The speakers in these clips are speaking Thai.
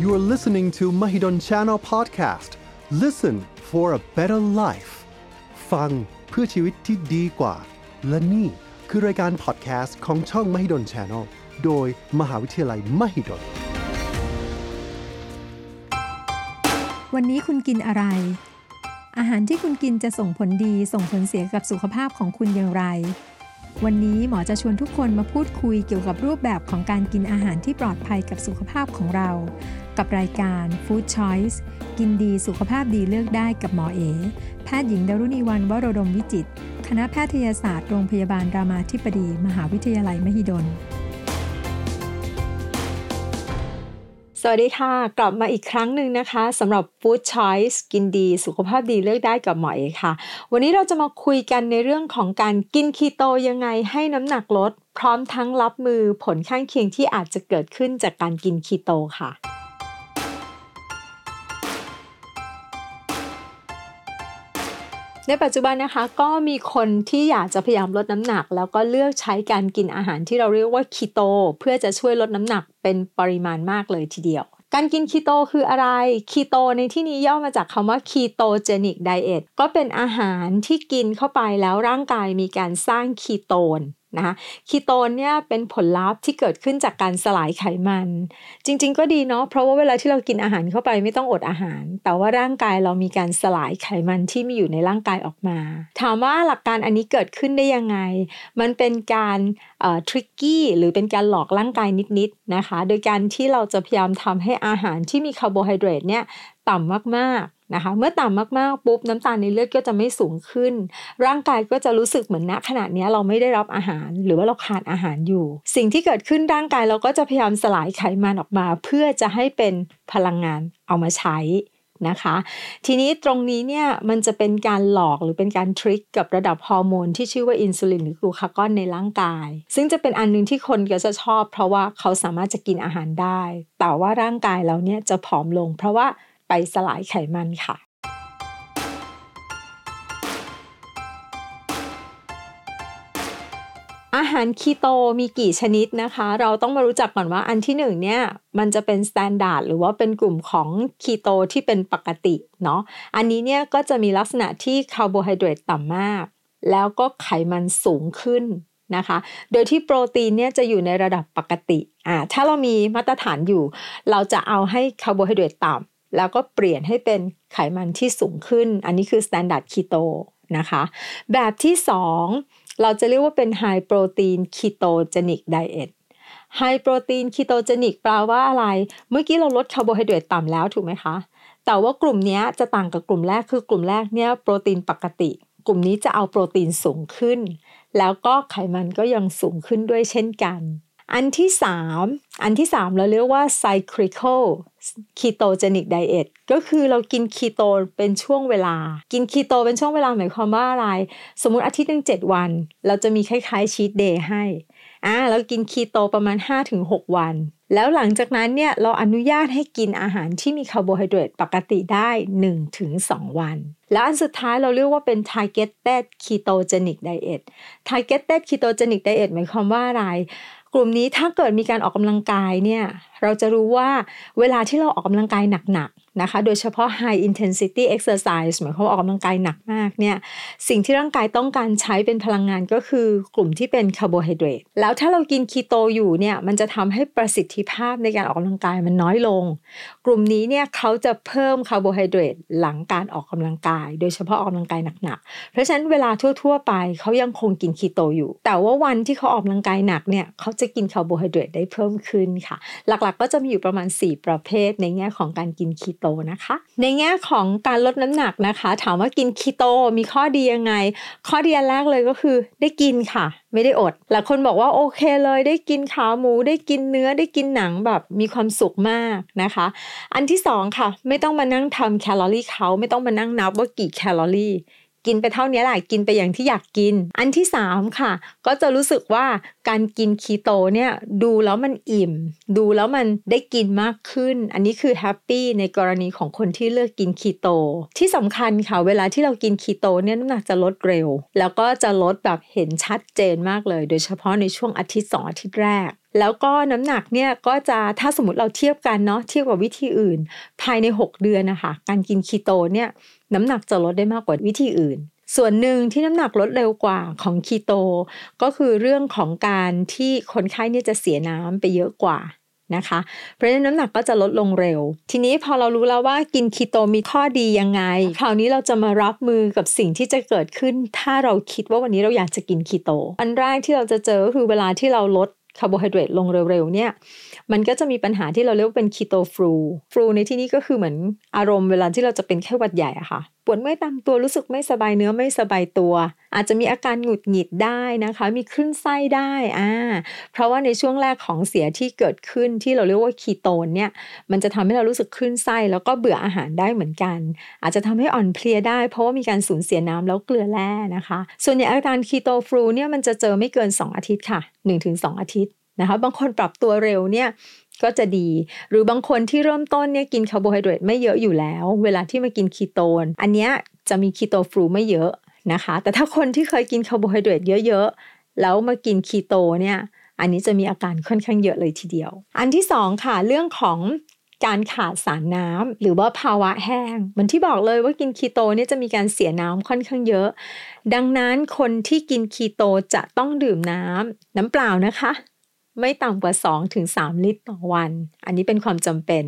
You are listening to Mahidol Channel Podcast. Listen for a better life. ฟังเพื่อชีวิตที่ดีกว่า และนี่คือรายการ podcast ของช่อง Mahidol Channel โดยมหาวิทยาลัย Mahidol วันนี้คุณกินอะไร อาหารที่คุณกินจะส่งผลดีส่งผลเสียกับสุขภาพของคุณอย่างไร วันนี้หมอจะชวนทุกคนมาพูดคุยเกี่ยวกับรูปแบบของการกินอาหารที่ปลอดภัยกับสุขภาพของเรา กับรายการ Food Choice กินดีสุขภาพดีเลือกได้กับหมอเอ แพทย์หญิงดารุณีวันวโรดมวิจิต คณะแพทยศาสตร์โรงพยาบาลรามาธิบดี มหาวิทยาลัยมหิดล สวัสดีค่ะ กลับมาอีกครั้งหนึ่งนะคะสำหรับ Food Choice กินดีสุขภาพดีเลือกได้กับหมอเอค่ะ วันนี้เราจะมาคุยกันในเรื่องของการกินคีโตยังไงให้น้ำหนักลด พร้อมทั้งรับมือผลข้างเคียงที่อาจจะเกิดขึ้นจากการกินคีโตค่ะ ในปัจจุบันนะคะก็มีคนที่อยากจะพยายามลดน้ำหนัก แล้วก็เลือกใช้การกินอาหารที่เราเรียกว่าคีโตเพื่อจะช่วยลดน้ำหนักเป็นปริมาณมากเลยทีเดียวการกินคีโตคืออะไร คีโตในที่นี้ย่อมาจากคำว่าคีโตเจนิกไดเอทก็เป็นอาหารที่กินเข้าไปแล้วร่างกายมีการสร้างคีโตน นะคะคีโตนเนี่ยเป็นผลลัพธ์ที่เกิดขึ้นจากการสลายไขมัน จริง ๆ ก็ดีเนาะเพราะว่าเวลาที่เรากินอาหารเข้าไปไม่ต้องอดอาหาร แต่ว่าร่างกายเรามีการสลายไขมันที่มีอยู่ในร่างกายออกมา ถามว่าหลักการอันนี้เกิดขึ้นได้ยังไง มันเป็นการ tricky หรือเป็นการหลอกร่างกายนิดๆนะคะ โดยการที่เราจะพยายามทำให้อาหารที่มีคาร์โบไฮเดรตเนี่ยต่ำมากๆ นะคะ เมื่อต่ำมากๆปุ๊บน้ำตาลในเลือดก็จะไม่สูงขึ้น ร่างกายก็จะรู้สึกเหมือนณขณะนี้เราไม่ได้รับอาหาร หรือว่าเราขาดอาหารอยู่ สิ่งที่เกิดขึ้นร่างกายเราก็จะพยายามสลายไขมันออกมา เพื่อจะให้เป็นพลังงานเอามาใช้นะคะ ทีนี้ตรงนี้เนี่ยมันจะเป็นการหลอกหรือเป็นการทริคกับระดับฮอร์โมนที่ชื่อว่าอินซูลินหรือกลูคากอนในร่างกาย ซึ่งจะเป็นอันนึงที่คนก็จะชอบ เพราะว่าเขาสามารถจะกินอาหารได้ แต่ว่าร่างกายเราเนี่ยจะผอมลง เพราะว่า ไปสลายไขมันค่ะอาหารคีโตมีกี่ชนิดนะคะ เราต้องมารู้จักก่อนว่าอันที่หนึ่งเนี่ยมันจะเป็น standard หรือว่าเป็นกลุ่มของคีโตที่เป็นปกติเนาะอันนี้เนี่ยก็จะมีลักษณะที่คาร์โบไฮเดรตต่ำมาก แล้วก็ไขมันสูงขึ้นนะคะ โดยที่โปรตีนเนี่ยจะอยู่ในระดับปกติอ่าถ้าเรามีมาตรฐานอยู่ เราจะเอาให้คาร์โบไฮเดรตต่ำ แล้วก็เปลี่ยนให้เป็นไขมันที่สูงขึ้น อันนี้คือ standard keto นะคะ แบบที่สองเราจะเรียกว่าเป็น high protein ketogenic diet high protein ketogenic แปลว่าอะไร เมื่อกี้เราลดคาร์โบไฮเดรตต่ำแล้วถูกไหมคะ แต่ว่ากลุ่มนี้จะต่างกับกลุ่มแรกคือกลุ่มแรกเนี่ยโปรตีนปกติ กลุ่มนี้จะเอาโปรตีนสูงขึ้น แล้วก็ไขมันก็ยังสูงขึ้นด้วยเช่นกัน อันที่3อันที่3เราเรียกว่า cyclical ketogenic diet ก็คือเรากินคีโตเป็นช่วงเวลา กินคีโตเป็นช่วงเวลาหมายความว่าอะไร สมมติอาทิตย์หนึ่ง7วัน เราจะมีคล้ายๆ cheat day ให้อ่าเรากินคีโตประมาณ 5-6 วัน แล้วหลังจากนั้นเนี่ยเราอนุญาตให้กินอาหารที่มีคาร์โบไฮเดรตปกติได้ 1-2 วัน แล้วอันสุดท้ายเราเรียกว่าเป็น targeted ketogenic diet targeted ketogenic diet หมายความว่าอะไร กลุ่มนี้ถ้าเกิดมีการออกกำลังกายเนี่ย เราจะรู้ว่าเวลาที่เราออกกำลังกายหนัก นะคะ โดยเฉพาะ high intensity exercise หมายความว่าออกกำลังกายหนักมากเนี่ย สิ่งที่ร่างกายต้องการใช้เป็นพลังงานก็คือกลุ่มที่เป็นคาร์โบไฮเดรต แล้วถ้าเรากินคีโตอยู่เนี่ย มันจะทำให้ประสิทธิภาพในการออกกำลังกายมันน้อยลง กลุ่มนี้เนี่ยเขาจะเพิ่มคาร์โบไฮเดรตหลังการออกกำลังกาย โดยเฉพาะออกกำลังกายหนักๆ เพราะฉะนั้นเวลาทั่ว ๆ ไปเขายังคงกินคีโตอยู่ แต่ว่าวันที่เขาออกกำลังกายหนักเนี่ยเขาจะกินคาร์โบไฮเดรตได้เพิ่มขึ้นค่ะ หลักๆ ก็จะมีอยู่ประมาณ 4 ประเภทในแง่ของการกินคีโตโตนะคะ ในแง่ของการลดน้ำหนักนะคะ ถามว่ากินคีโตมีข้อดียังไง ข้อดีแรกเลยก็คือได้กินค่ะ ไม่ได้อดหลายคนบอกว่าโอเคเลยได้กินขาหมูได้กินเนื้อได้กินหนังแบบมีความสุขมากนะคะ อันที่สองค่ะ ไม่ต้องมานั่งนับแคลอรี่ค่ะไม่ต้องมานั่งนับว่ากี่แคลอรี่ กินไปเท่านี้แหละกินไปอย่างที่อยากกิน อันที่3ค่ะ ก็จะรู้สึกว่าการกินคีโตเนี่ยดูแล้วมันอิ่ม ดูแล้วมันได้กินมากขึ้น อันนี้คือ happy ในกรณีของคนที่เลือกกินคีโต ที่สำคัญค่ะ เวลาที่เรากินคีโตเนี่ยน้ำหนักจะลดเร็ว แล้วก็จะลดแบบเห็นชัดเจนมากเลย โดยเฉพาะในช่วงอาทิตย์2อาทิตย์แรก แล้วก็น้ำหนักเนี่ยก็จะถ้าสมมติเราเทียบกันเนาะเทียบกับวิธีอื่น ภายใน 6 เดือนนะคะการกินคีโตเนี่ยน้ำหนักจะลดได้มากกว่าวิธีอื่น ส่วนหนึ่งที่น้ำหนักลดเร็วกว่าของคีโต ก็คือเรื่องของการที่คนไข้เนี่ยจะเสียน้ำไปเยอะกว่านะคะ เพราะฉะนั้นน้ำหนักก็จะลดลงเร็ว ทีนี้พอเรารู้แล้วว่ากินคีโตมีข้อดียังไง คราวนี้เราจะมารับมือกับสิ่งที่จะเกิดขึ้น ถ้าเราคิดว่าวันนี้เราอยากจะกินคีโต อันแรกที่เราจะเจอคือเวลาที่เราลด คาร์โบไฮเดรตลงเร็วๆเนี่ยมันก็จะมีปัญหาที่เราเรียกว่าเป็นคีโตฟลูฟลูในที่นี้ก็คือเหมือนอารมณ์เวลาที่เราจะเป็นแค่หวัดใหญ่อะค่ะ ปวดเมื่อยตามตัวรู้สึกไม่สบายเนื้อไม่สบายตัว อาจจะมีอาการหงุดหงิดได้นะคะ มีคลื่นไส้ได้อ่าเพราะว่าในช่วงแรกของเสียที่เกิดขึ้นที่เราเรียกว่าคีโตนเนี่ยมันจะทำให้เรารู้สึกคลื่นไส้แล้วก็เบื่ออาหารได้เหมือนกัน อาจจะทำให้อ่อนเพลียได้ เพราะว่ามีการสูญเสียน้ำแล้วเกลือแร่นะคะ ส่วนใหญ่อาการ keto flu เนี่ยมันจะเจอไม่เกิน 2 อาทิตย์ค่ะ 1-2 อาทิตย์นะคะบางคนปรับตัวเร็วเนี่ยก็จะดี หรือบางคนที่เริ่มต้นเนี่ยกินคาร์โบไฮเดรตไม่เยอะอยู่แล้ว เวลาที่มากินคีโต อันเนี้ยจะมี keto flu ไม่เยอะ นะคะ แต่ถ้าคนที่เคยกินคาร์โบไฮเดรตเยอะๆ แล้วมากินคีโตเนี่ย อันนี้จะมีอาการค่อนข้างเยอะเลยทีเดียว อันที่สองค่ะ เรื่องของการขาดสารน้ำหรือว่าภาวะแห้งเหมือนที่บอกเลยว่ากินคีโตเนี่ยจะมีการเสียน้ำค่อนข้างเยอะ ดังนั้นคนที่กินคีโตจะต้องดื่มน้ำน้ำเปล่านะคะ ไม่ต่ำกว่า 2-3 ลิตรต่อวัน อันนี้เป็นความจำเป็น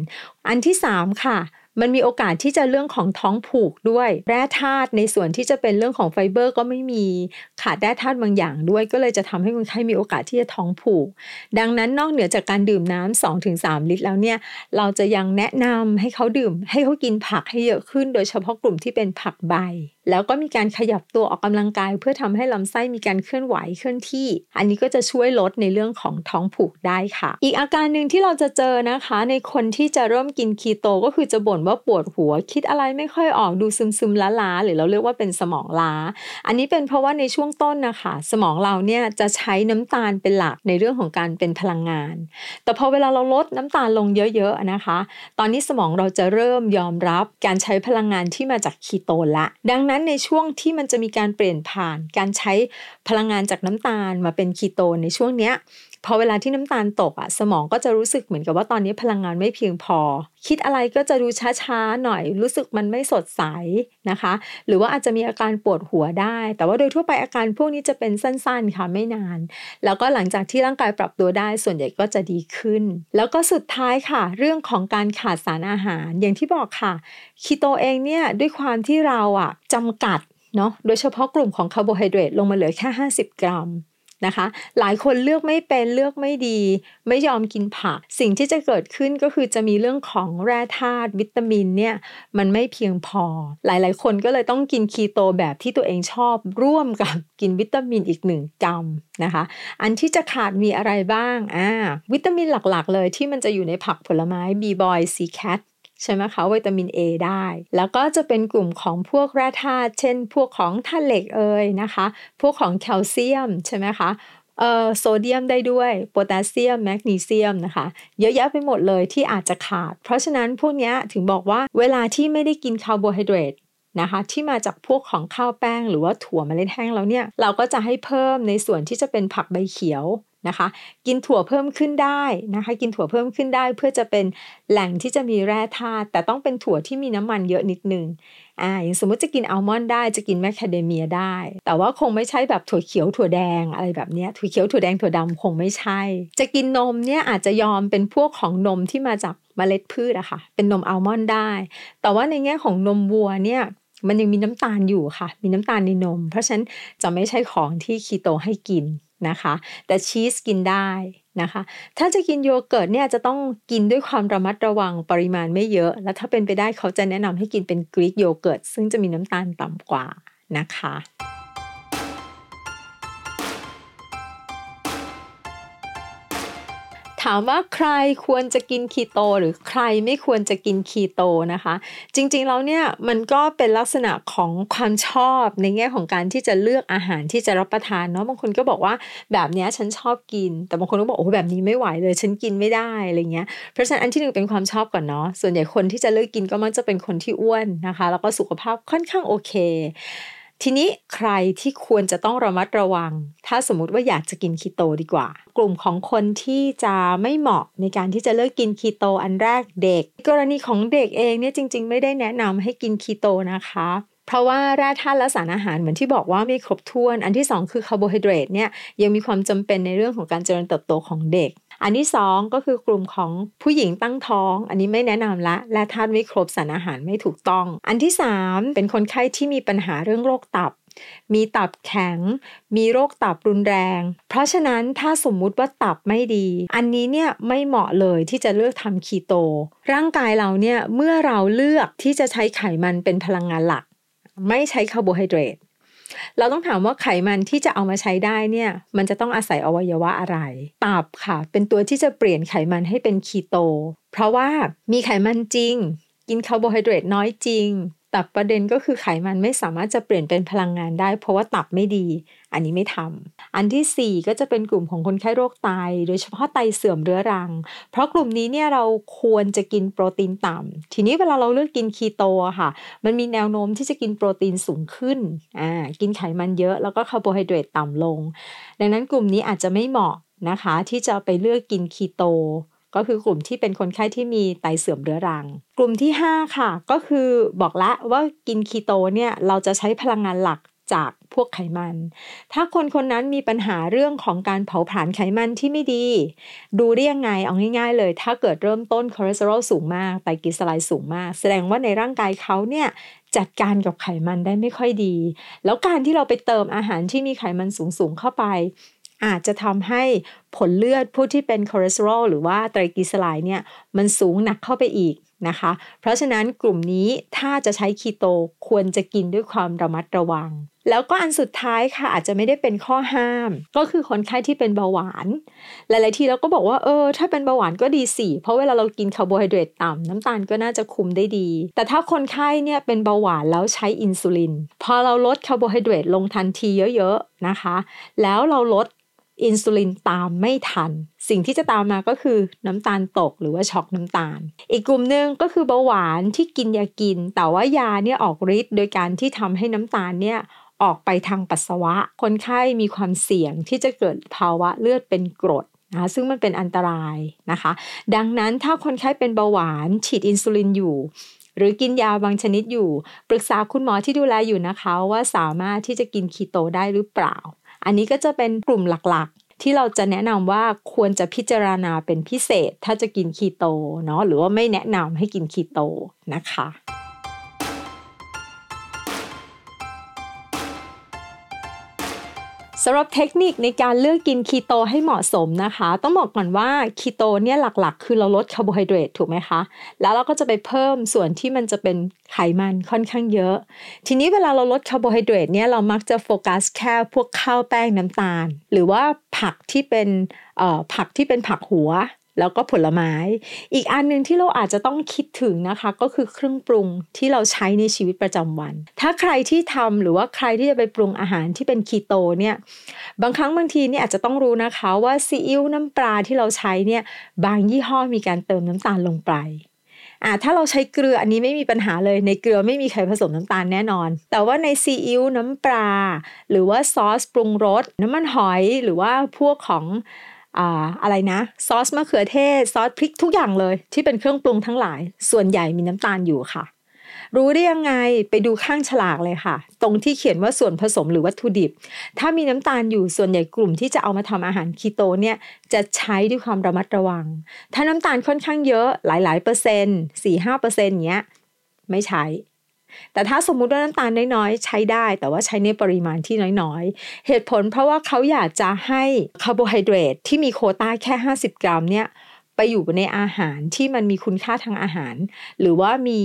อันที่ 3 ค่ะ มันมีโอกาสที่จะเรื่องของท้องผูกด้วย แร่ธาตุในส่วนที่จะเป็นเรื่องของไฟเบอร์ก็ไม่มีขาดแร่ธาตุบางอย่างด้วย ก็เลยจะทำให้คนไข้มีโอกาสที่จะท้องผูก ดังนั้นนอกเหนือจากการดื่มน้ำ2-3 ลิตรแล้วเนี่ยเราจะยังแนะนำให้เขาดื่ม ให้เขากินผักให้เยอะขึ้น โดยเฉพาะกลุ่มที่เป็นผักใบแล้วก็มีการขยับตัวออกกำลังกาย เพื่อทำให้ลำไส้มีการเคลื่อนไหวเคลื่อนที่ อันนี้ก็จะช่วยลดในเรื่องของท้องผูกได้ค่ะ อีกอาการหนึ่งที่เราจะเจอนะคะ ในคนที่จะเริ่มกินคีโตก็คือจะบ่นว่าปวดหัว คิดอะไรไม่ค่อยออกดูซึมซึมล้าล้าหรือเราเรียกว่าเป็นสมองล้า อันนี้เป็นเพราะว่าในช่วงต้นนะคะ สมองเราเนี่ยจะใช้น้ำตาลเป็นหลักในเรื่องของการเป็นพลังงาน แต่พอเวลาเราลดน้ำตาลลงเยอะๆนะคะ ตอนนี้สมองเราจะเริ่มยอมรับการใช้พลังงานที่มาจากคีโตละ ดังนั้นในช่วงที่มันจะมีการเปลี่ยนผ่าน การใช้พลังงานจากน้ำตาลมาเป็นคีโตนในช่วงเนี้ย พอเวลาที่น้ำตาลตกอะสมองก็จะรู้สึกเหมือนกับว่าตอนนี้พลังงานไม่เพียงพอ คิดอะไรก็จะดูช้าๆหน่อย รู้สึกมันไม่สดใสนะคะ หรือว่าอาจจะมีอาการปวดหัวได้ แต่ว่าโดยทั่วไปอาการพวกนี้จะเป็นสั้นๆค่ะไม่นาน แล้วก็หลังจากที่ร่างกายปรับตัวได้ส่วนใหญ่ก็จะดีขึ้น แล้วก็สุดท้ายค่ะ เรื่องของการขาดสารอาหาร อย่างที่บอกค่ะคีโตเองเนี่ยด้วยความที่เราอะจำกัดเนาะโดยเฉพาะกลุ่มของคาร์โบไฮเดรตลงมาเหลือแค่ 50 กรัม นะคะ หลายคนเลือกไม่เป็นเลือกไม่ดี ไม่ยอมกินผัก สิ่งที่จะเกิดขึ้นก็คือจะมีเรื่องของแร่ธาตุวิตามินเนี่ยมันไม่เพียงพอ หลายๆ คนก็เลยต้องกินคีโตแบบที่ตัวเองชอบร่วมกับกินวิตามินอีกหนึ่งกรัมนะคะ อันที่จะขาดมีอะไรบ้างอ่าวิตามินหลักๆ เลยที่มันจะอยู่ในผักผลไม้ B boy C cat ใช่ไหมคะวิตามิน A ได้ แล้วก็จะเป็นกลุ่มของพวกแร่ธาตุเช่น พวกของธาตุเหล็กเอ่ยนะคะ พวกของแคลเซียมใช่ไหมคะเอ่อโซเดียมได้ด้วยโพแทสเซียมแมกนีเซียมนะคะ เยอะแยะไปหมดเลยที่อาจจะขาด เพราะฉะนั้นพวกนี้ถึงบอกว่าเวลาที่ไม่ได้กินคาร์โบไฮเดรตนะคะที่มาจากพวกของข้าวแป้งหรือว่าถั่วเมล็ดแห้งแล้วเนี่ย เราก็จะให้เพิ่มในส่วนที่จะเป็นผักใบเขียว นะคะ กินถั่วเพิ่มขึ้นได้นะคะ กินถั่วเพิ่มขึ้นได้ เพื่อจะเป็นแหล่งที่จะมีแร่ธาตุแต่ต้องเป็นถั่วที่มีน้ำมันเยอะนิดนึงอ่าอย่างสมมติจะกินอัลมอนด์ได้จะกินแมคคาเดเมียได้ แต่ว่าคงไม่ใช่แบบถั่วเขียวถั่วแดงอะไรแบบนี้ถั่วเขียวถั่วแดงถั่วดำคงไม่ใช่ จะกินนมเนี่ยอาจจะยอมเป็นพวกของนมที่มาจากเมล็ดพืชอะคะ่ะเป็นนมอัลมอนด์ได้ แต่ว่าในแง่ของนมวัวเนี่ยมันยังมีน้ำตาลอยู่ค่ะ มีน้ำตาลในนม เพราะฉะนั้นจะไม่ใช่ของที่คีโตให้กิน นะคะ แต่ชีสกินได้นะคะ ถ้าจะกินโยเกิร์ตเนี่ยจะต้องกินด้วยความระมัดระวังปริมาณไม่เยอะ แล้วถ้าเป็นไปได้เขาจะแนะนำให้กินเป็น Greek yogurt ซึ่งจะมีน้ำตาลต่ำกว่านะคะ ถามว่าใครควรจะกินคีโตหรือใครไม่ควรจะกินคีโตนะคะ จริงๆแล้วเนี่ยมันก็เป็นลักษณะของความชอบในแง่ของการที่จะเลือกอาหารที่จะรับประทานเนาะบางคนก็บอกว่าแบบนี้ฉันชอบกิน แต่บางคนก็บอกโอ้แบบนี้ไม่ไหวเลยฉันกินไม่ได้อะไรเงี้ยเพราะฉะนั้นอันที่หนึ่งเป็นความชอบก่อนเนาะส่วนใหญ่คนที่จะเลือกกินก็มักจะเป็นคนที่อ้วนนะคะ แล้วก็สุขภาพค่อนข้างโอเค ทีนี้ใครที่ควรจะต้องระมัดระวัง ถ้าสมมติว่าอยากจะกินคีโตดีกว่า กลุ่มของคนที่จะไม่เหมาะในการที่จะเลือกกินคีโตอันแรกเด็ก กรณีของเด็กเองเนี่ยจริง ๆ ไม่ได้แนะนำให้กินคีโตนะคะเพราะว่าแร่ธาตุและสารอาหารเหมือนที่บอกว่าไม่ครบถ้วน อันที่ 2 คือคาร์โบไฮเดรตเนี่ยยังมีความจำเป็นในเรื่องของการเจริญเติบโตของเด็ก อันที่2ก็คือกลุ่มของผู้หญิงตั้งท้อง อันนี้ไม่แนะนำละแร่ธาตุไม่ครบสารอาหารไม่ถูกต้อง อันที่ 3 เป็นคนไข้ที่มีปัญหาเรื่องโรคตับ มีตับแข็ง มีโรคตับรุนแรง เพราะฉะนั้นถ้าสมมุติว่าตับไม่ดี อันนี้เนี่ยไม่เหมาะเลยที่จะเลือกทำคีโต ร่างกายเราเนี่ยเมื่อเราเลือกที่จะใช้ไขมันเป็นพลังงานหลัก ไม่ใช้คาร์โบไฮเดรต เราต้องถามว่าไขมันที่จะเอามาใช้ได้เนี่ย มันจะต้องอาศัยอวัยวะอะไร ตับค่ะ เป็นตัวที่จะเปลี่ยนไขมันให้เป็นคีโต เพราะว่ามีไขมันจริง กินคาร์โบไฮเดรตน้อยจริง แต่ประเด็นก็คือไขมันไม่สามารถจะเปลี่ยนเป็นพลังงานได้ เพราะว่าตับไม่ดี อันนี้ไม่ทำอันที่ 4 ก็จะเป็นกลุ่มของคนไข้โรคไต โดยเฉพาะไตเสื่อมเรื้อรัง เพราะกลุ่มนี้เนี่ยเราควรจะกินโปรตีนต่ำทีนี้เวลาเราเลือกกินคีโตค่ะ มันมีแนวโน้มที่จะกินโปรตีนสูงขึ้นอ่ากินไขมันเยอะแล้วก็คาร์โบไฮเดรตต่ำลง ดังนั้นกลุ่มนี้อาจจะไม่เหมาะนะคะที่จะไปเลือกกินคีโต ก็คือกลุ่มที่เป็นคนไข้ที่มีไตเสื่อมเรื้อรัง กลุ่มที่ 5 ค่ะ ก็คือบอกละว่ากินคีโตเนี่ยเราจะใช้พลังงานหลักจากพวกไขมัน ถ้าคนคนนั้นมีปัญหาเรื่องของการเผาผลาญไขมันที่ไม่ดี ดูได้ยังไง เอาง่าย ๆ เลย ถ้าเกิดเริ่มต้นคอเลสเตอรอลสูงมากไตรกลีเซอไรด์สูงมาก แสดงว่าในร่างกายเขาเนี่ยจัดการกับไขมันได้ไม่ค่อยดี แล้วการที่เราไปเติมอาหารที่มีไขมันสูงๆเข้าไป อาจจะทำให้ผลเลือดผู้ที่เป็นคอเลสเตอรอลหรือว่าไตรกลีเซอไรด์เนี่ยมันสูงหนักเข้าไปอีกนะคะ เพราะฉะนั้นกลุ่มนี้ถ้าจะใช้คีโตควรจะกินด้วยความระมัดระวัง แล้วก็อันสุดท้ายค่ะอาจจะไม่ได้เป็นข้อห้าม ก็คือคนไข้ที่เป็นเบาหวาน หลาย ๆ ทีเราก็บอกว่าเออ ถ้าเป็นเบาหวานก็ดีสิเพราะเวลาเรากินคาร์โบไฮเดรตต่ำน้ำตาลก็น่าจะคุมได้ดี แต่ถ้าคนไข้เนี่ยเป็นเบาหวานแล้วใช้อินซูลิน พอเราลดคาร์โบไฮเดรตลงทันทีเยอะ ๆ นะคะ แล้วเราลด อินซูลินตามไม่ทัน สิ่งที่จะตามมาก็คือน้ำตาลตกหรือว่าช็อกน้ำตาล อีกกลุ่มหนึ่งก็คือเบาหวานที่กินยากิน แต่ว่ายาเนี่ยออกฤทธิ์โดยการที่ทำให้น้ำตาลเนี่ยออกไปทางปัสสาวะ คนไข้มีความเสี่ยงที่จะเกิดภาวะเลือดเป็นกรดนะซึ่งมันเป็นอันตรายนะคะ ดังนั้นถ้าคนไข้เป็นเบาหวานฉีดอินซูลินอยู่ หรือกินยาบางชนิดอยู่ ปรึกษาคุณหมอที่ดูแลอยู่นะคะ ว่าสามารถที่จะกินคีโตได้หรือเปล่า อันนี้ก็จะเป็นกลุ่มหลักๆ ที่เราจะแนะนำว่าควรจะพิจารณาเป็นพิเศษ ถ้าจะกินคีโตเนาะหรือว่าไม่แนะนำให้กินคีโตนะคะ สำหรับเทคนิคในการเลือกกินคีโตให้เหมาะสมนะคะ ต้องบอกก่อนว่าคีโตเนี่ยหลักๆ คือเราลดคาร์โบไฮเดรตถูกไหมคะ แล้วเราก็จะไปเพิ่มส่วนที่มันจะเป็นไขมันค่อนข้างเยอะ ทีนี้เวลาเราลดคาร์โบไฮเดรตเนี่ยเรามักจะโฟกัสแค่พวกข้าวแป้งน้ำตาล หรือว่าผักที่เป็นผักที่เป็นผักหัว แล้วก็ผลไม้ อีกอันหนึ่งที่เราอาจจะต้องคิดถึงนะคะ ก็คือเครื่องปรุงที่เราใช้ในชีวิตประจำวัน ถ้าใครที่ทำหรือว่าใครที่จะไปปรุงอาหารที่เป็นคีโตเนี่ยบางครั้งบางทีเนี่ยอาจจะต้องรู้นะคะว่าซีอิ๊วน้ำปลาที่เราใช้เนี่ยบางยี่ห้อมีการเติมน้ำตาลลงไปอ่าถ้าเราใช้เกลืออันนี้ไม่มีปัญหาเลยในเกลือไม่มีใครผสมน้ำตาลแน่นอน แต่ว่าในซีอิ๊วน้ำปลาหรือว่าซอสปรุงรสน้ำมันหอยหรือว่าพวกของ อะไรนะ ซอสมะเขือเทศ ซอสพริกทุกอย่างเลย ที่เป็นเครื่องปรุงทั้งหลาย ส่วนใหญ่มีน้ำตาลอยู่ค่ะ รู้ได้ยังไงไปดูข้างฉลากเลยค่ะ ตรงที่เขียนว่าส่วนผสมหรือวัตถุดิบ ถ้ามีน้ำตาลอยู่ส่วนใหญ่กลุ่มที่จะเอามาทำอาหารคีโตเนี่ยจะใช้ด้วยความระมัดระวัง ถ้าน้ำตาลค่อนข้างเยอะหลายๆเปอร์เซ็นต์สี่ห้าเปอร์เซ็นต์เนี้ยไม่ใช้ แต่ถ้าสมมุติว่าน้ำตาลน้อยๆ ใช้ได้ แต่ว่าใช้ในปริมาณที่น้อยๆ เหตุผลเพราะว่าเขาอยากจะให้คาร์โบไฮเดรตที่มีโคต้าแค่ 50 กรัมเนี่ย ไปอยู่ในอาหารที่มันมีคุณค่าทางอาหาร หรือว่ามี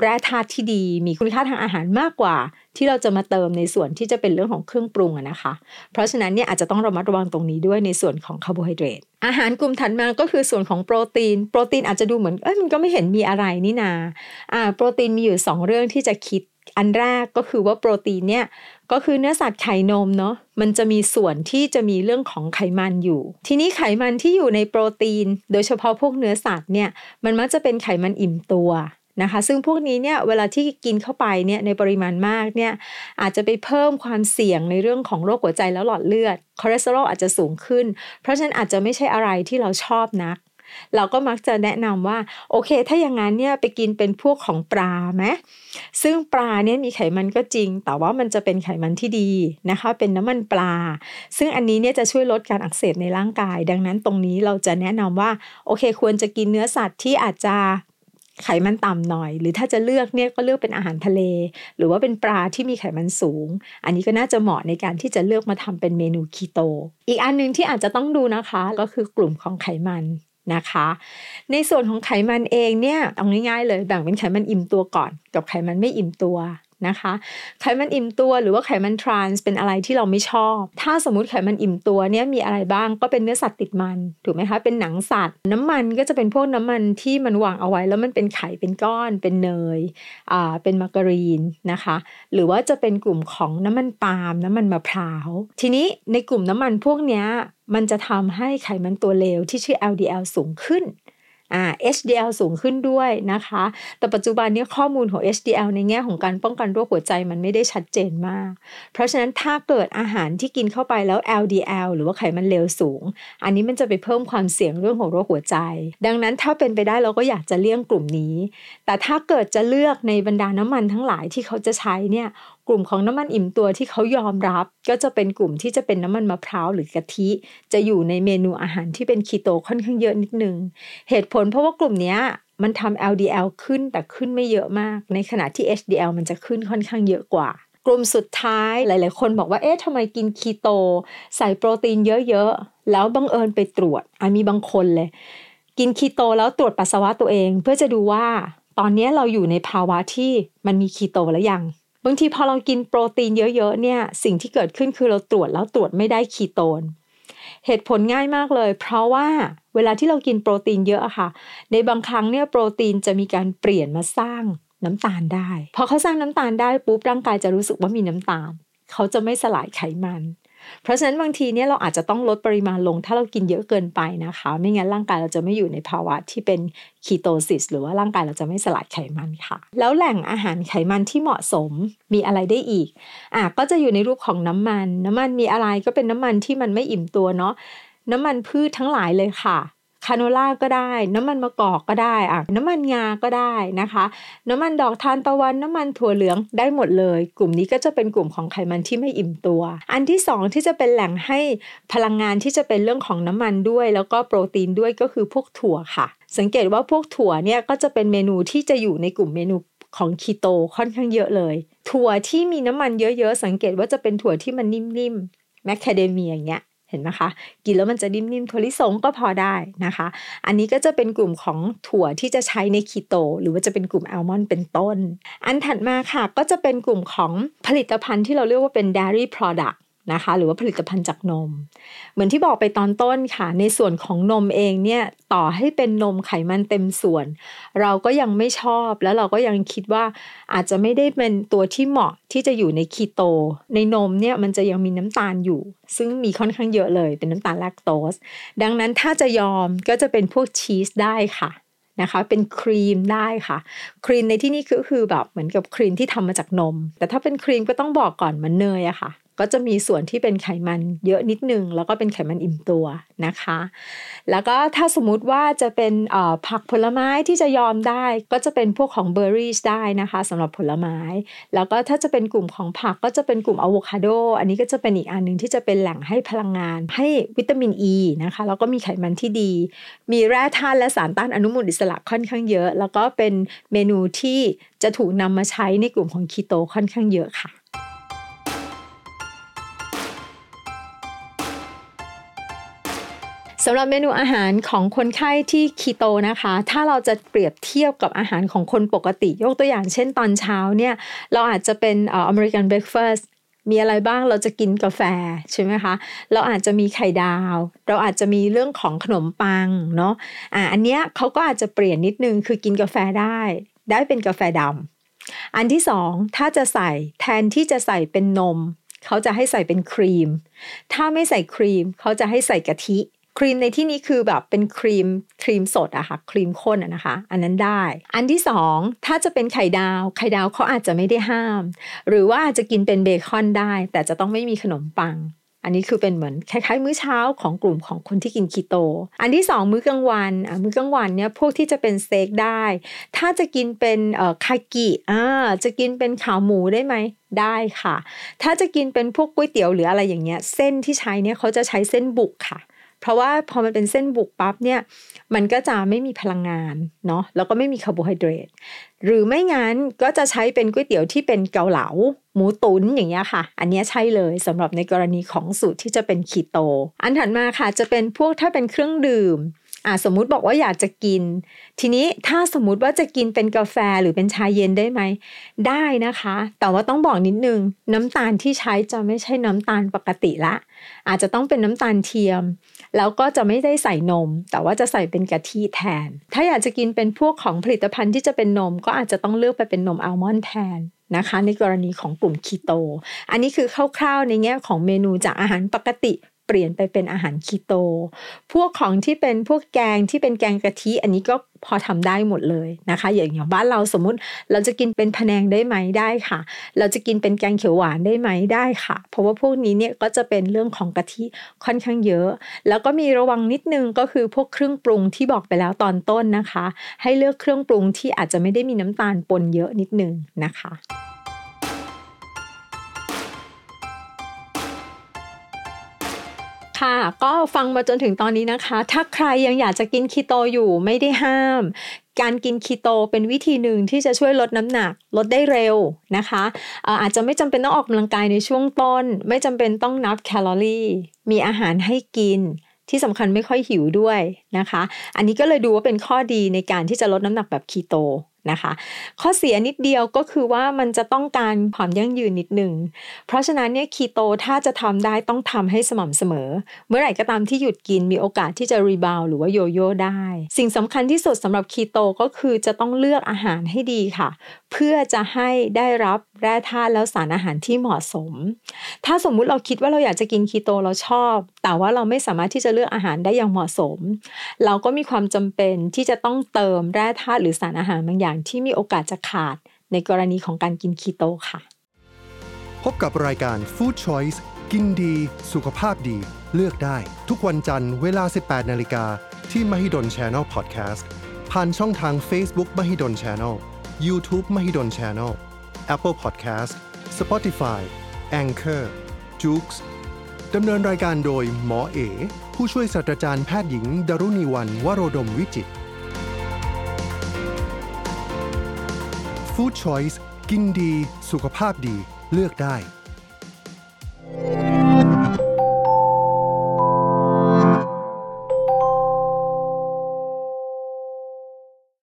แร่ธาตุที่ดี มีคุณค่าทางอาหารมากกว่า ที่เราจะมาเติมในส่วนที่จะเป็นเรื่องของเครื่องปรุงนะคะ เพราะฉะนั้นเนี่ยอาจจะต้องระมัดระวังตรงนี้ด้วยในส่วนของคาร์โบไฮเดรตอาหารกลุ่มถัดมาก็คือส่วนของโปรตีน โปรตีนอาจจะดูเหมือนเอ้ยมันก็ไม่เห็นมีอะไรนี่นาอ่าโปรตีนมีอยู่ 2 เรื่องที่จะคิด อันแรกก็คือว่าโปรตีนเนี่ยก็คือเนื้อสัตว์ไข่นมเนาะมันจะมีส่วนที่จะมีเรื่องของไขมันอยู่ ทีนี้ไขมันที่อยู่ในโปรตีน โดยเฉพาะพวกเนื้อสัตว์เนี่ยมันมักจะเป็นไขมันอิ่มตัวนะคะ ซึ่งพวกนี้เนี่ยเวลาที่กินเข้าไปเนี่ยในปริมาณมากเนี่ยอาจจะไปเพิ่มความเสี่ยงในเรื่องของโรคหัวใจแล้วหลอดเลือดคอเลสเตอรอลอาจจะสูงขึ้น เพราะฉะนั้นอาจจะไม่ใช่อะไรที่เราชอบนัก เราก็มักจะแนะนำว่า โอเค ถ้าอย่างนั้นเนี่ยไปกินเป็นพวกของปลาไหมซึ่งปลาเนี่ยมีไขมันก็จริง แต่ว่ามันจะเป็นไขมันที่ดีนะคะ เป็นน้ำมันปลา ซึ่งอันนี้เนี่ยจะช่วยลดการอักเสบในร่างกาย ดังนั้นตรงนี้เราจะแนะนำว่า โอเค ควรจะกินเนื้อสัตว์ที่อาจจะไขมันต่ำหน่อย หรือถ้าจะเลือกเนี่ยก็เลือกเป็นอาหารทะเล หรือว่าเป็นปลาที่มีไขมันสูง อันนี้ก็น่าจะเหมาะในการที่จะเลือกมาทำเป็นเมนูคีโต อีกอันหนึ่งที่อาจจะต้องดูนะคะ ก็คือกลุ่มของไขมัน นะคะ ในส่วนของไขมันเองเนี่ยเอาง่ายๆเลยแบ่งเป็นไขมันอิ่มตัวก่อน กับไขมันไม่อิ่มตัวนะคะ ไขมันอิ่มตัวหรือว่าไขมันทรานส์เป็นอะไรที่เราไม่ชอบ ถ้าสมมติไขมันอิ่มตัวเนี่ยมีอะไรบ้างก็เป็นเนื้อสัตว์ติดมันถูกไหมคะ เป็นหนังสัตว์ น้ำมันก็จะเป็นพวกน้ำมันที่มันวางเอาไว้ แล้วมันเป็นไข่เป็นก้อน เป็นเนยอ่าเป็นมาการีนนะคะ หรือว่าจะเป็นกลุ่มของน้ำมันปาล์มน้ำมันมะพร้าว ทีนี้ในกลุ่มน้ำมันพวกนี้ มันจะทำให้ไขมันตัวเลวที่ชื่อ LDL สูงขึ้นอ่า HDL สูงขึ้นด้วยนะคะ แต่ปัจจุบันนี้ข้อมูลของ HDL ในแง่ของการป้องกันโรคหัวใจมันไม่ได้ชัดเจนมาก เพราะฉะนั้นถ้าเกิดอาหารที่กินเข้าไปแล้ว LDL หรือว่าไขมันเลวสูง อันนี้มันจะไปเพิ่มความเสี่ยงเรื่องของโรคหัวใจ ดังนั้นถ้าเป็นไปได้เราก็อยากจะเลี่ยงกลุ่มนี้ แต่ถ้าเกิดจะเลือกในบรรดาน้ำมันทั้งหลายที่เขาจะใช้เนี่ยกลุ่มของน้ำมันอิ่มตัวที่เขายอมรับ ก็จะเป็นกลุ่มที่จะเป็นน้ำมันมะพร้าวหรือกะทิ จะอยู่ในเมนูอาหารที่เป็นคีโตค่อนข้างเยอะนิดนึง เหตุผลเพราะว่ากลุ่มนี้มันทำ LDL ขึ้นแต่ขึ้นไม่เยอะมาก ในขณะที่ HDL มันจะขึ้นค่อนข้างเยอะกว่ากลุ่มสุดท้ายหลาย ๆ คนบอกว่า เอ๊ะทำไมกินคีโต ใส่โปรตีนเยอะ ๆ แล้วบังเอิญไปตรวจอะมีบางคนเลย กินคีโตแล้วตรวจปัสสาวะตัวเอง เพื่อจะดูว่า ตอนนี้เราอยู่ในภาวะที่มันมีคีโตแล้วยัง บางทีพอเรากินโปรตีนเยอะๆเนี่ยสิ่งที่เกิดขึ้นคือเราตรวจแล้วตรวจไม่ได้คีโตน เหตุผลง่ายมากเลย เพราะว่าเวลาที่เรากินโปรตีนเยอะค่ะ ในบางครั้งเนี่ยโปรตีนจะมีการเปลี่ยนมาสร้างน้ำตาลได้ พอเขาสร้างน้ำตาลได้ปุ๊บร่างกายจะรู้สึกว่ามีน้ำตาล เขาจะไม่สลายไขมัน เพราะฉะนั้นบางทีเนี่ยเราอาจจะต้องลดปริมาณลง ถ้าเรากินเยอะเกินไปนะคะ ไม่งั้นร่างกายเราจะไม่อยู่ในภาวะที่เป็นคีโตซิสหรือว่าร่างกายเราจะไม่สลายไขมันค่ะ แล้วแหล่งอาหารไขมันที่เหมาะสมมีอะไรได้อีกอะก็จะอยู่ในรูปของน้ำมัน น้ำมันมีอะไรก็เป็นน้ำมันที่มันไม่อิ่มตัวเนาะน้ำมันพืชทั้งหลายเลยค่ะ คาโนล่าก็ได้ น้ำมันมะกอกก็ได้อะน้ำมันงาก็ได้นะคะ น้ำมันดอกทานตะวันน้ำมันถั่วเหลืองได้หมดเลย กลุ่มนี้ก็จะเป็นกลุ่มของไขมันที่ไม่อิ่มตัว อันที่สองที่จะเป็นแหล่งให้พลังงานที่จะเป็นเรื่องของน้ำมันด้วย แล้วก็โปรตีนด้วยก็คือพวกถั่วค่ะ สังเกตว่าพวกถั่วเนี่ยก็จะเป็นเมนูที่จะอยู่ในกลุ่มเมนูของคีโตค่อนข้างเยอะเลย ถั่วที่มีน้ำมันเยอะๆ สังเกตว่าจะเป็นถั่วที่มันนิ่มๆแมคคาเดเมียอย่างเงี้ย เห็นไหมคะกินแล้วมันจะนิ่มๆถั่วลิสงก็พอได้นะคะ อันนี้ก็จะเป็นกลุ่มของถั่วที่จะใช้ในคีโต หรือว่าจะเป็นกลุ่มอัลมอนด์เป็นต้น อันถัดมาค่ะก็จะเป็นกลุ่มของผลิตภัณฑ์ที่เราเรียกว่าเป็น dairy product นะคะ หรือว่าผลิตภัณฑ์จากนม เหมือนที่บอกไปตอนต้นค่ะ ในส่วนของนมเองเนี่ยต่อให้เป็นนมไขมันเต็มส่วน เราก็ยังไม่ชอบแล้วเราก็ยังคิดว่าอาจจะไม่ได้เป็นตัวที่เหมาะที่จะอยู่ในคีโต ในนมเนี่ยมันจะยังมีน้ำตาลอยู่ ซึ่งมีค่อนข้างเยอะเลยเป็นน้ำตาลแลคโตสดังนั้นถ้าจะยอมก็จะเป็นพวกชีสได้ค่ะนะคะเป็นครีมได้ค่ะ ครีมในที่นี้คือคือแบบเหมือนกับครีมที่ทำมาจากนม แต่ถ้าเป็นครีมก็ต้องบอกก่อนมันเนยอะค่ะ ก็จะมีส่วนที่เป็นไขมันเยอะนิดนึง แล้วก็เป็นไขมันอิ่มตัวนะคะ แล้วก็ถ้าสมมุติว่าจะเป็นผักผลไม้ที่จะยอมได้ ก็จะเป็นพวกของเบอร์รี่ได้นะคะสำหรับผลไม้ แล้วก็ถ้าจะเป็นกลุ่มของผักก็จะเป็นกลุ่มอะโวคาโดอันนี้ก็จะเป็นอีกอันหนึ่งที่จะเป็นแหล่งให้พลังงาน ให้วิตามินอ e ีนะคะแล้วก็มีไขมันที่ดี มีแร่ธาตุและสารต้านอนุมูลอิสระค่อนข้างเยอะ แล้วก็เป็นเมนูที่จะถูกนำมาใช้ในกลุ่มของคีโตค่อนข้างเยอะค่ะ สำหรับเมนูอาหารของคนไข้ที่คีโตนะคะ ถ้าเราจะเปรียบเทียบกับอาหารของคนปกติ ยกตัวอย่างเช่นตอนเช้าเนี่ยเราอาจจะเป็นอเมริกันเบรคฟาสตมีอะไรบ้างเราจะกินกาแฟใช่ไหมคะ เราอาจจะมีไข่ดาว เราอาจจะมีเรื่องของขนมปังเนาะอ่าอันเนี้ยเขาก็อาจจะเปลี่ยนนิดนึงคือกินกาแฟได้ ได้เป็นกาแฟดำอันที่สองถ้าจะใส่แทนที่จะใส่เป็นนม เขาจะให้ใส่เป็นครีม ถ้าไม่ใส่ครีม เขาจะให้ใส่กะทิ ครีมในที่นี้คือแบบเป็นครีมครีมสดอะค่ะครีมข้นอะนะคะ อันนั้นได้ อันที่สองถ้าจะเป็นไข่ดาว ไข่ดาวเขาอาจจะไม่ได้ห้าม หรือว่าอาจจะกินเป็นเบคอนได้ แต่จะต้องไม่มีขนมปัง อันนี้คือเป็นเหมือนคล้ายๆ มื้อเช้าของกลุ่มของคนที่กินคีโต อันที่สองมื้อกลางวันอะมื้อกลางวันเนี่ยพวกที่จะเป็นสเต็กได้ ถ้าจะกินเป็นเอ่อคากิอ่าจะกินเป็นขาหมูได้ไหมได้ค่ะ ถ้าจะกินเป็นพวกก๋วยเตี๋ยวหรืออะไรอย่างเงี้ยเส้นที่ใช้เนี่ยเขาจะใช้เส้นบุกค่ะ เพราะว่าพอมันเป็นเส้นบุกปั๊บเนี่ยมันก็จะไม่มีพลังงานเนาะแล้วก็ไม่มีคาร์โบไฮเดรตหรือไม่งั้นก็จะใช้เป็นก๋วยเตี๋ยวที่เป็นเกาเหลา หมูตุ๋นอย่างเงี้ยค่ะ อันนี้ใช่เลยสำหรับในกรณีของสูตรที่จะเป็นคีโต อันถัดมาค่ะจะเป็นพวกถ้าเป็นเครื่องดื่มอ่าสมมุติบอกว่าอยากจะกิน ทีนี้ถ้าสมมุติว่าจะกินเป็นกาแฟหรือเป็นชาเย็นได้ไหม ได้นะคะ แต่ว่าต้องบอกนิดนึง น้ำตาลที่ใช้จะไม่ใช่น้ำตาลปกติละ อาจจะต้องเป็นน้ำตาลเทียม แล้วก็จะไม่ได้ใส่นม แต่ว่าจะใส่เป็นกะทิแทน ถ้าอยากจะกินเป็นพวกของผลิตภัณฑ์ที่จะเป็นนม ก็อาจจะต้องเลือกไปเป็นนมอัลมอนด์แทนนะคะในกรณีของกลุ่มคีโต อันนี้คือคร่าวๆในแง่ของเมนูจากอาหารปกติ เปลี่ยนไปเป็นอาหารคีโต พวกของที่เป็นพวกแกงที่เป็นแกงกะทิ อันนี้ก็พอทำได้หมดเลยนะคะ อย่างอย่างบ้านเราสมมุติเราจะกินเป็นพะแนงได้ไหมได้ค่ะ เราจะกินเป็นแกงเขียวหวานได้ไหมได้ค่ะ เพราะว่าพวกนี้เนี่ยก็จะเป็นเรื่องของกะทิค่อนข้างเยอะ แล้วก็มีระวังนิดนึงก็คือพวกเครื่องปรุงที่บอกไปแล้วตอนต้นนะคะ ให้เลือกเครื่องปรุงที่อาจจะไม่ได้มีน้ำตาลปนเยอะนิดนึงนะคะ ค่ะ ก็ฟังมาจนถึงตอนนี้นะคะ ถ้าใครยังอยากจะกินคีโตอยู่ไม่ได้ห้าม การกินคีโตเป็นวิธีหนึ่งที่จะช่วยลดน้ำหนัก ลดได้เร็วนะคะอาจจะไม่จำเป็นต้องออกกำลังกายในช่วงต้น ไม่จำเป็นต้องนับแคลอรี่ มีอาหารให้กินที่สำคัญไม่ค่อยหิวด้วยนะคะ อันนี้ก็เลยดูว่าเป็นข้อดีในการที่จะลดน้ำหนักแบบคีโต นะคะ ข้อเสียนิดเดียวก็คือว่ามันจะต้องการความยั่งยืนนิดหนึ่ง เพราะฉะนั้นเนี่ยคีโตถ้าจะทำได้ต้องทำให้สม่ำเสมอ เมื่อไหร่ก็ตามที่หยุดกินมีโอกาสที่จะ rebound หรือว่าโยโย่ได้ สิ่งสำคัญที่สุดสำหรับคีโตก็คือจะต้องเลือกอาหารให้ดีค่ะ เพื่อจะให้ได้รับแร่ธาตุแล้วสารอาหารที่เหมาะสม ถ้าสมมุติเราคิดว่าเราอยากจะกินคีโตเราชอบ แต่ว่าเราไม่สามารถที่จะเลือกอาหารได้อย่างเหมาะสม เราก็มีความจำเป็นที่จะต้องเติมแร่ธาตุหรือสารอาหารบางอย่างที่มีโอกาสจะขาดในกรณีของการกินคีโตค่ะ พบกับรายการ Food Choice กินดี สุขภาพดี เลือกได้ ทุกวันจันทร์เวลา 18 นาฬิกา ที่ Mahidol Channel Podcast ผ่านช่องทาง Facebook Mahidol Channel YouTube Mahidol Channel Apple Podcast Spotify Anchor j o o x ดำเนินรายการโดยหมอเอ ผู้ช่วยศาสตราจารย์แพทย์หญิงดารุณีวันวโรดมวิจิตร Food Choice กินดี สุขภาพดี เลือกได้